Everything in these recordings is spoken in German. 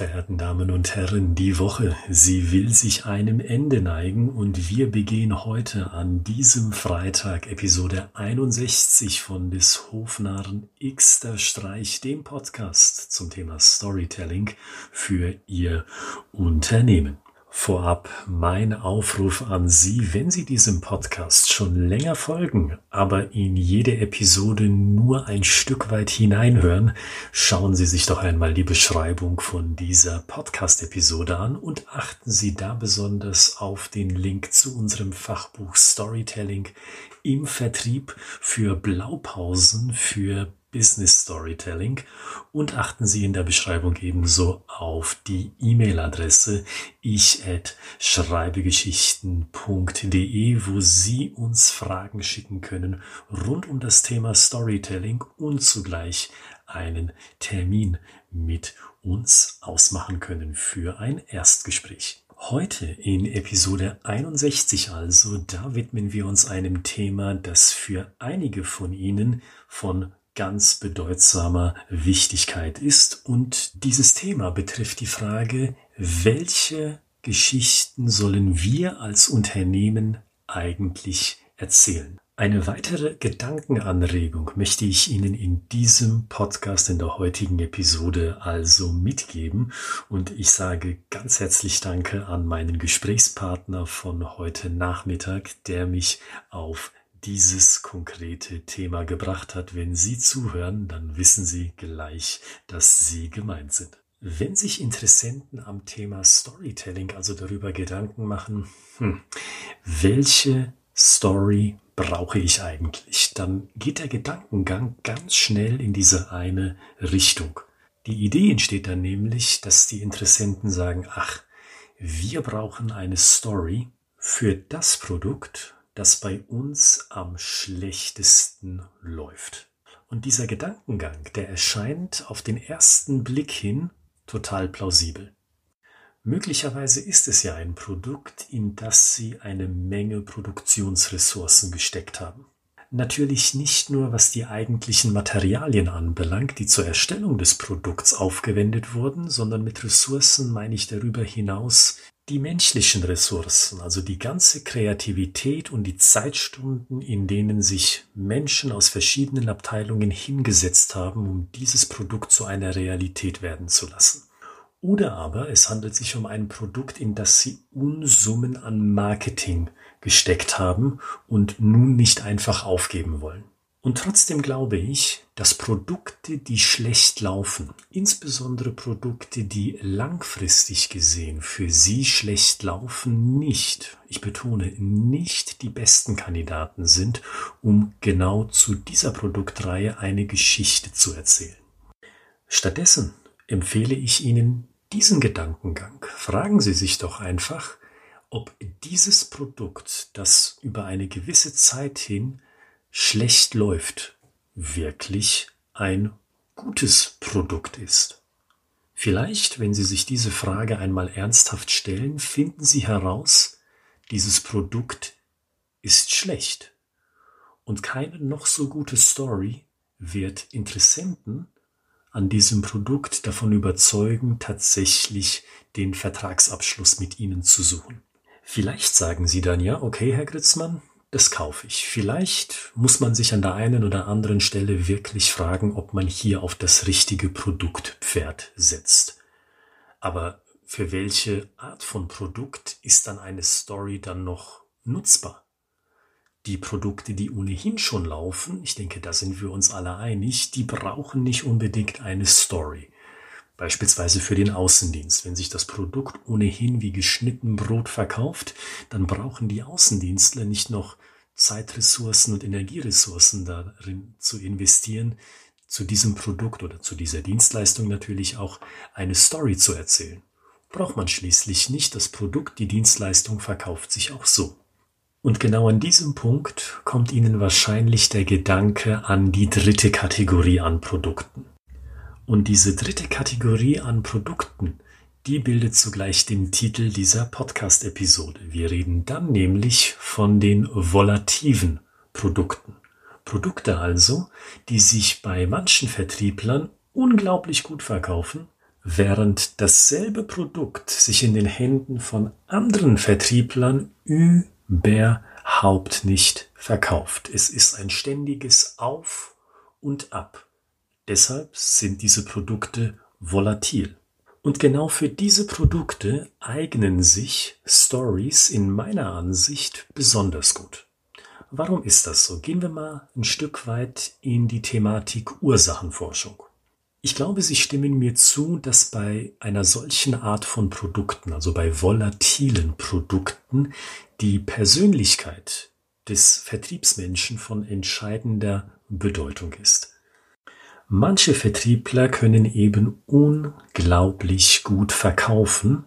verehrten Damen und Herren, die Woche, sie will sich einem Ende neigen und wir begehen heute an diesem Freitag Episode 61 von des Hofnarren Xter Streich, dem Podcast zum Thema Storytelling für Ihr Unternehmen. Vorab mein Aufruf an Sie, wenn Sie diesem Podcast schon länger folgen, aber in jede Episode nur ein Stück weit hineinhören, schauen Sie sich doch einmal die Beschreibung von dieser Podcast-Episode an und achten Sie da besonders auf den Link zu unserem Fachbuch Storytelling im Vertrieb für Blaupausen für Business Storytelling und achten Sie in der Beschreibung ebenso auf die E-Mail-Adresse ich at schreibegeschichten.de, wo Sie uns Fragen schicken können rund um das Thema Storytelling und zugleich einen Termin mit uns ausmachen können für ein Erstgespräch. Heute in Episode 61 also, da widmen wir uns einem Thema, das für einige von Ihnen von ganz bedeutsamer Wichtigkeit ist. Und dieses Thema betrifft die Frage, welche Geschichten sollen wir als Unternehmen eigentlich erzählen? Eine weitere Gedankenanregung möchte ich Ihnen in diesem Podcast in der heutigen Episode also mitgeben und ich sage ganz herzlich Danke an meinen Gesprächspartner von heute Nachmittag, der mich auf dieses konkrete Thema gebracht hat. Wenn Sie zuhören, dann wissen Sie gleich, dass Sie gemeint sind. Wenn sich Interessenten am Thema Storytelling also darüber Gedanken machen, hm, welche Story brauche ich eigentlich, dann geht der Gedankengang ganz schnell in diese eine Richtung. Die Idee entsteht dann nämlich, dass die Interessenten sagen, ach, wir brauchen eine Story für das Produkt, das bei uns am schlechtesten läuft. Und dieser Gedankengang, der erscheint auf den ersten Blick hin total plausibel. Möglicherweise ist es ja ein Produkt, in das Sie eine Menge Produktionsressourcen gesteckt haben. Natürlich nicht nur, was die eigentlichen Materialien anbelangt, die zur Erstellung des Produkts aufgewendet wurden, sondern mit Ressourcen meine ich darüber hinaus die menschlichen Ressourcen, also die ganze Kreativität und die Zeitstunden, in denen sich Menschen aus verschiedenen Abteilungen hingesetzt haben, um dieses Produkt zu einer Realität werden zu lassen. Oder aber es handelt sich um ein Produkt, in das sie Unsummen an Marketing gesteckt haben und nun nicht einfach aufgeben wollen. Und trotzdem glaube ich, dass Produkte, die schlecht laufen, insbesondere Produkte, die langfristig gesehen für Sie schlecht laufen, nicht, ich betone, nicht die besten Kandidaten sind, um genau zu dieser Produktreihe eine Geschichte zu erzählen. Stattdessen empfehle ich Ihnen diesen Gedankengang. Fragen Sie sich doch einfach, ob dieses Produkt, das über eine gewisse Zeit hin schlecht läuft, wirklich ein gutes Produkt ist. Vielleicht, wenn Sie sich diese Frage einmal ernsthaft stellen, finden Sie heraus, dieses Produkt ist schlecht. Und keine noch so gute Story wird Interessenten an diesem Produkt davon überzeugen, tatsächlich den Vertragsabschluss mit Ihnen zu suchen. Vielleicht sagen Sie dann ja, okay, Herr Gritzmann, das kaufe ich. Vielleicht muss man sich an der einen oder anderen Stelle wirklich fragen, ob man hier auf das richtige Produktpferd setzt. Aber für welche Art von Produkt ist dann eine Story dann noch nutzbar? Die Produkte, die ohnehin schon laufen, ich denke, da sind wir uns alle einig, die brauchen nicht unbedingt eine Story. Beispielsweise für den Außendienst. Wenn sich das Produkt ohnehin wie geschnitten Brot verkauft, dann brauchen die Außendienstler nicht noch Zeitressourcen und Energieressourcen darin zu investieren, zu diesem Produkt oder zu dieser Dienstleistung natürlich auch eine Story zu erzählen. Braucht man schließlich nicht, das Produkt, die Dienstleistung verkauft sich auch so. Und genau an diesem Punkt kommt Ihnen wahrscheinlich der Gedanke an die dritte Kategorie an Produkten. Und diese dritte Kategorie an Produkten, die bildet zugleich den Titel dieser Podcast-Episode. Wir reden dann nämlich von den volativen Produkten. Produkte also, die sich bei manchen Vertrieblern unglaublich gut verkaufen, während dasselbe Produkt sich in den Händen von anderen Vertrieblern überhaupt nicht verkauft. Es ist ein ständiges Auf und Ab. Deshalb sind diese Produkte volatil. Und genau für diese Produkte eignen sich Stories in meiner Ansicht besonders gut. Warum ist das so? Gehen wir mal ein Stück weit in die Thematik Ursachenforschung. Ich glaube, Sie stimmen mir zu, dass bei einer solchen Art von Produkten, also bei volatilen Produkten, die Persönlichkeit des Vertriebsmenschen von entscheidender Bedeutung ist. Manche Vertriebler können eben unglaublich gut verkaufen,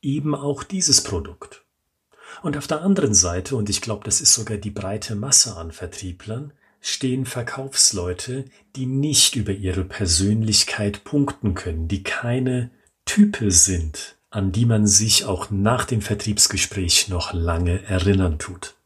eben auch dieses Produkt. Und auf der anderen Seite, und ich glaube, das ist sogar die breite Masse an Vertrieblern, stehen Verkaufsleute, die nicht über ihre Persönlichkeit punkten können, die keine Type sind, an die man sich auch nach dem Vertriebsgespräch noch lange erinnern tut.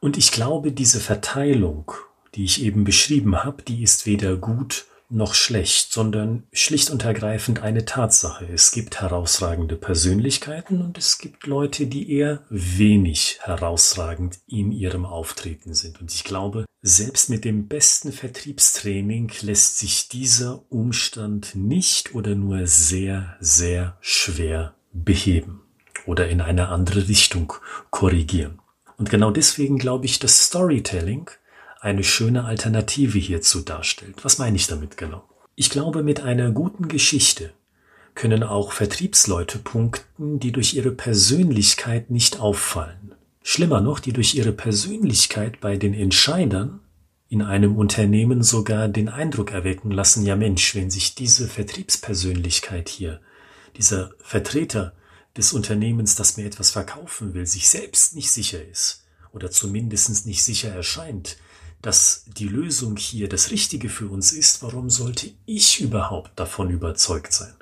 Und ich glaube, diese Verteilung, die ich eben beschrieben habe, die ist weder gut noch schlecht, sondern schlicht und ergreifend eine Tatsache. Es gibt herausragende Persönlichkeiten und es gibt Leute, die eher wenig herausragend in ihrem Auftreten sind. Und ich glaube, selbst mit dem besten Vertriebstraining lässt sich dieser Umstand nicht oder nur sehr, sehr schwer beheben oder in eine andere Richtung korrigieren. Und genau deswegen glaube ich, dass Storytelling eine schöne Alternative hierzu darstellt. Was meine ich damit genau? Ich glaube, mit einer guten Geschichte können auch Vertriebsleute punkten, die durch ihre Persönlichkeit nicht auffallen. Schlimmer noch, die durch ihre Persönlichkeit bei den Entscheidern in einem Unternehmen sogar den Eindruck erwecken lassen, ja Mensch, wenn sich diese Vertriebspersönlichkeit hier, dieser Vertreter des Unternehmens, das mir etwas verkaufen will, sich selbst nicht sicher ist oder zumindest nicht sicher erscheint, dass die Lösung hier das Richtige für uns ist, warum sollte ich überhaupt davon überzeugt sein?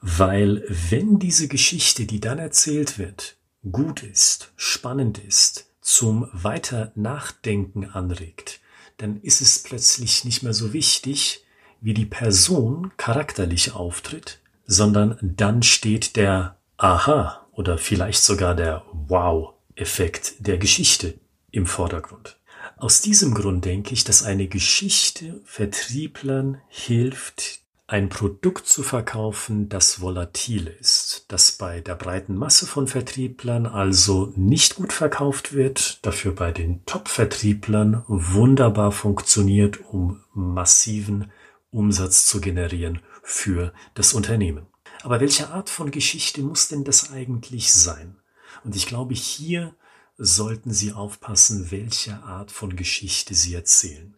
Weil wenn diese Geschichte, die dann erzählt wird, gut ist, spannend ist, zum weiter Nachdenken anregt, dann ist es plötzlich nicht mehr so wichtig, wie die Person charakterlich auftritt, sondern dann steht der Aha oder vielleicht sogar der Wow-Effekt der Geschichte im Vordergrund. Aus diesem Grund denke ich, dass eine Geschichte Vertrieblern hilft, ein Produkt zu verkaufen, das volatil ist, das bei der breiten Masse von Vertrieblern also nicht gut verkauft wird, dafür bei den Top-Vertrieblern wunderbar funktioniert, um massiven Umsatz zu generieren für das Unternehmen. Aber welche Art von Geschichte muss denn das eigentlich sein? Und ich glaube, hier sollten Sie aufpassen, welche Art von Geschichte Sie erzählen.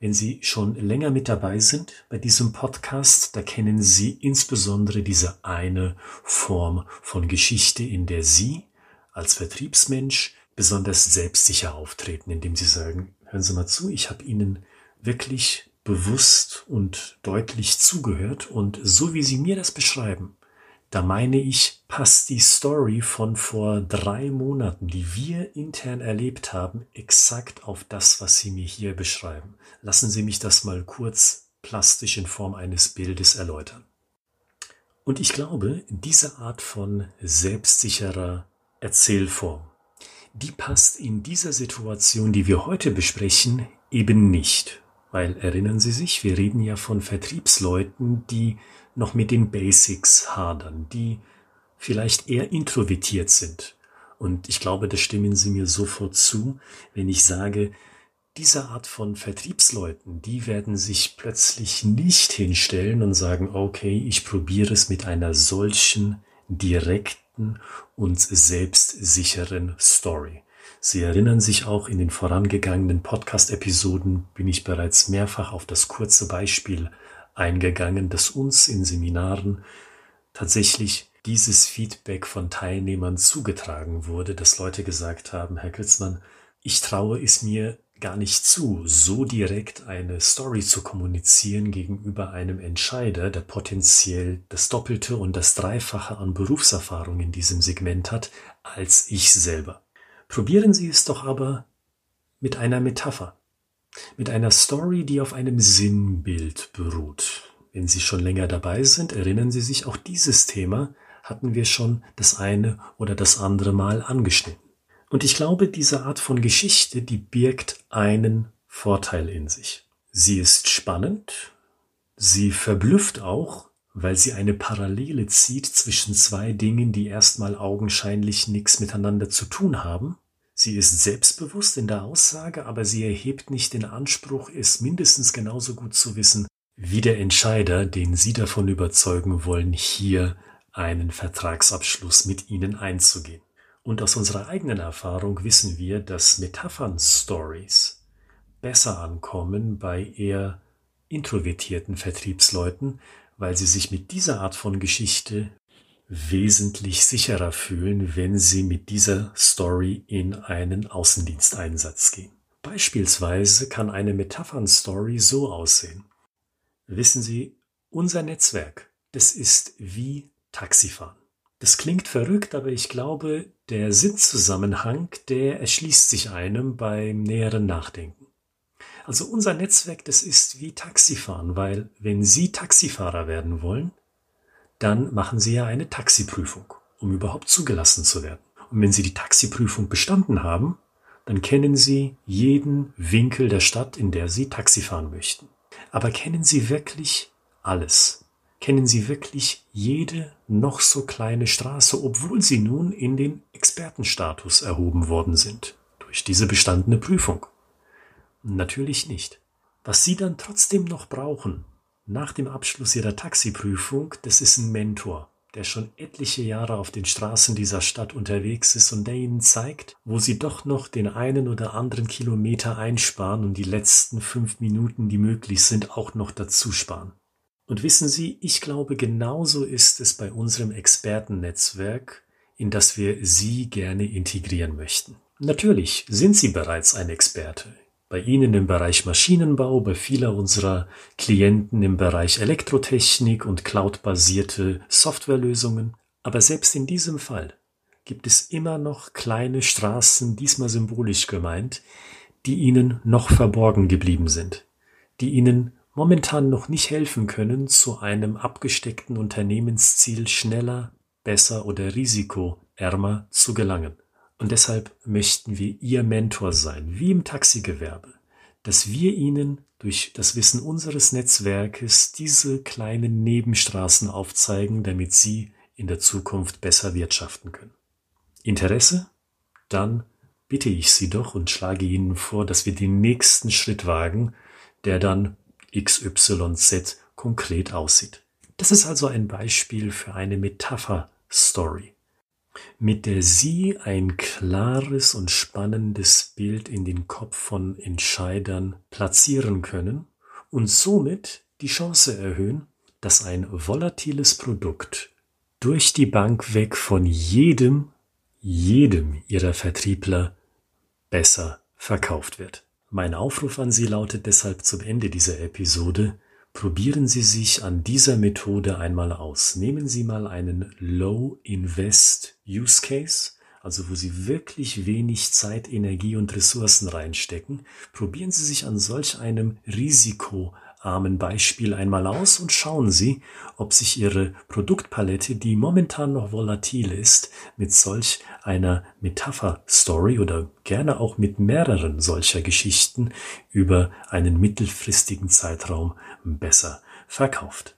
Wenn Sie schon länger mit dabei sind bei diesem Podcast, da kennen Sie insbesondere diese eine Form von Geschichte, in der Sie als Vertriebsmensch besonders selbstsicher auftreten, indem Sie sagen, hören Sie mal zu, ich habe Ihnen wirklich bewusst und deutlich zugehört und so wie Sie mir das beschreiben, da meine ich, passt die Story von vor drei Monaten, die wir intern erlebt haben, exakt auf das, was Sie mir hier beschreiben. Lassen Sie mich das mal kurz plastisch in Form eines Bildes erläutern. Und ich glaube, diese Art von selbstsicherer Erzählform, die passt in dieser Situation, die wir heute besprechen, eben nicht. Weil erinnern Sie sich, wir reden ja von Vertriebsleuten, die noch mit den Basics hadern, die vielleicht eher introvertiert sind. Und ich glaube, da stimmen Sie mir sofort zu, wenn ich sage, diese Art von Vertriebsleuten, die werden sich plötzlich nicht hinstellen und sagen, okay, ich probiere es mit einer solchen direkten und selbstsicheren Story. Sie erinnern sich auch, in den vorangegangenen Podcast-Episoden bin ich bereits mehrfach auf das kurze Beispiel eingegangen, dass uns in Seminaren tatsächlich dieses Feedback von Teilnehmern zugetragen wurde, dass Leute gesagt haben, Herr Kritzmann, ich traue es mir gar nicht zu, so direkt eine Story zu kommunizieren gegenüber einem Entscheider, der potenziell das Doppelte und das Dreifache an Berufserfahrung in diesem Segment hat, als ich selber. Probieren Sie es doch aber mit einer Metapher. Mit einer Story, die auf einem Sinnbild beruht. Wenn Sie schon länger dabei sind, erinnern Sie sich, auch dieses Thema hatten wir schon das eine oder das andere Mal angeschnitten. Und ich glaube, diese Art von Geschichte, die birgt einen Vorteil in sich. Sie ist spannend, sie verblüfft auch, weil sie eine Parallele zieht zwischen zwei Dingen, die erstmal augenscheinlich nichts miteinander zu tun haben. Sie ist selbstbewusst in der Aussage, aber sie erhebt nicht den Anspruch, es mindestens genauso gut zu wissen wie der Entscheider, den Sie davon überzeugen wollen, hier einen Vertragsabschluss mit Ihnen einzugehen. Und aus unserer eigenen Erfahrung wissen wir, dass Metaphern-Stories besser ankommen bei eher introvertierten Vertriebsleuten, weil sie sich mit dieser Art von Geschichte wesentlich sicherer fühlen, wenn sie mit dieser Story in einen Außendiensteinsatz gehen. Beispielsweise kann eine Metaphern-Story so aussehen. Wissen Sie, unser Netzwerk, das ist wie Taxifahren. Das klingt verrückt, aber ich glaube, der Sinnzusammenhang, der erschließt sich einem beim näheren Nachdenken. Also unser Netzwerk, das ist wie Taxifahren, weil wenn Sie Taxifahrer werden wollen, dann machen Sie ja eine Taxiprüfung, um überhaupt zugelassen zu werden. Und wenn Sie die Taxiprüfung bestanden haben, dann kennen Sie jeden Winkel der Stadt, in der Sie Taxi fahren möchten. Aber kennen Sie wirklich alles? Kennen Sie wirklich jede noch so kleine Straße, obwohl Sie nun in den Expertenstatus erhoben worden sind durch diese bestandene Prüfung? Natürlich nicht. Was Sie dann trotzdem noch brauchen nach dem Abschluss Ihrer Taxiprüfung, das ist ein Mentor der schon etliche Jahre auf den Straßen dieser Stadt unterwegs ist und der ihnen zeigt, wo sie doch noch den einen oder anderen Kilometer einsparen und die letzten fünf Minuten, die möglich sind, auch noch dazu sparen. Und wissen Sie, ich glaube, genauso ist es bei unserem Expertennetzwerk, in das wir Sie gerne integrieren möchten. Natürlich sind Sie bereits ein Experte bei Ihnen im Bereich Maschinenbau, bei vieler unserer Klienten im Bereich Elektrotechnik und cloudbasierte Softwarelösungen. Aber selbst in diesem Fall gibt es immer noch kleine Straßen, diesmal symbolisch gemeint, die Ihnen noch verborgen geblieben sind, die Ihnen momentan noch nicht helfen können, zu einem abgesteckten Unternehmensziel schneller, besser oder risikoärmer zu gelangen. Und deshalb möchten wir Ihr Mentor sein, wie im Taxigewerbe, dass wir Ihnen durch das Wissen unseres Netzwerkes diese kleinen Nebenstraßen aufzeigen, damit Sie in der Zukunft besser wirtschaften können. Interesse? Dann bitte ich Sie doch und schlage Ihnen vor, dass wir den nächsten Schritt wagen, der dann XYZ konkret aussieht. Das ist also ein Beispiel für eine Metapher-Story mit der Sie ein klares und spannendes Bild in den Kopf von Entscheidern platzieren können und somit die Chance erhöhen, dass ein volatiles Produkt durch die Bank weg von jedem, jedem Ihrer Vertriebler besser verkauft wird. Mein Aufruf an Sie lautet deshalb zum Ende dieser Episode, Probieren Sie sich an dieser Methode einmal aus. Nehmen Sie mal einen Low-Invest-Use-Case, also wo Sie wirklich wenig Zeit, Energie und Ressourcen reinstecken. Probieren Sie sich an solch einem Risiko armen Beispiel einmal aus und schauen Sie, ob sich Ihre Produktpalette, die momentan noch volatil ist, mit solch einer Metapher-Story oder gerne auch mit mehreren solcher Geschichten über einen mittelfristigen Zeitraum besser verkauft.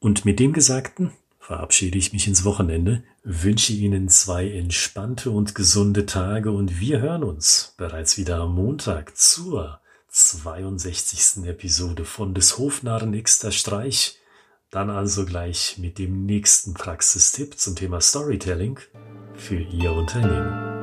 Und mit dem Gesagten verabschiede ich mich ins Wochenende, wünsche Ihnen zwei entspannte und gesunde Tage und wir hören uns bereits wieder am Montag zur 62. Episode von des Hofnarren Xter Streich. Dann also gleich mit dem nächsten Praxistipp zum Thema Storytelling für Ihr Unternehmen.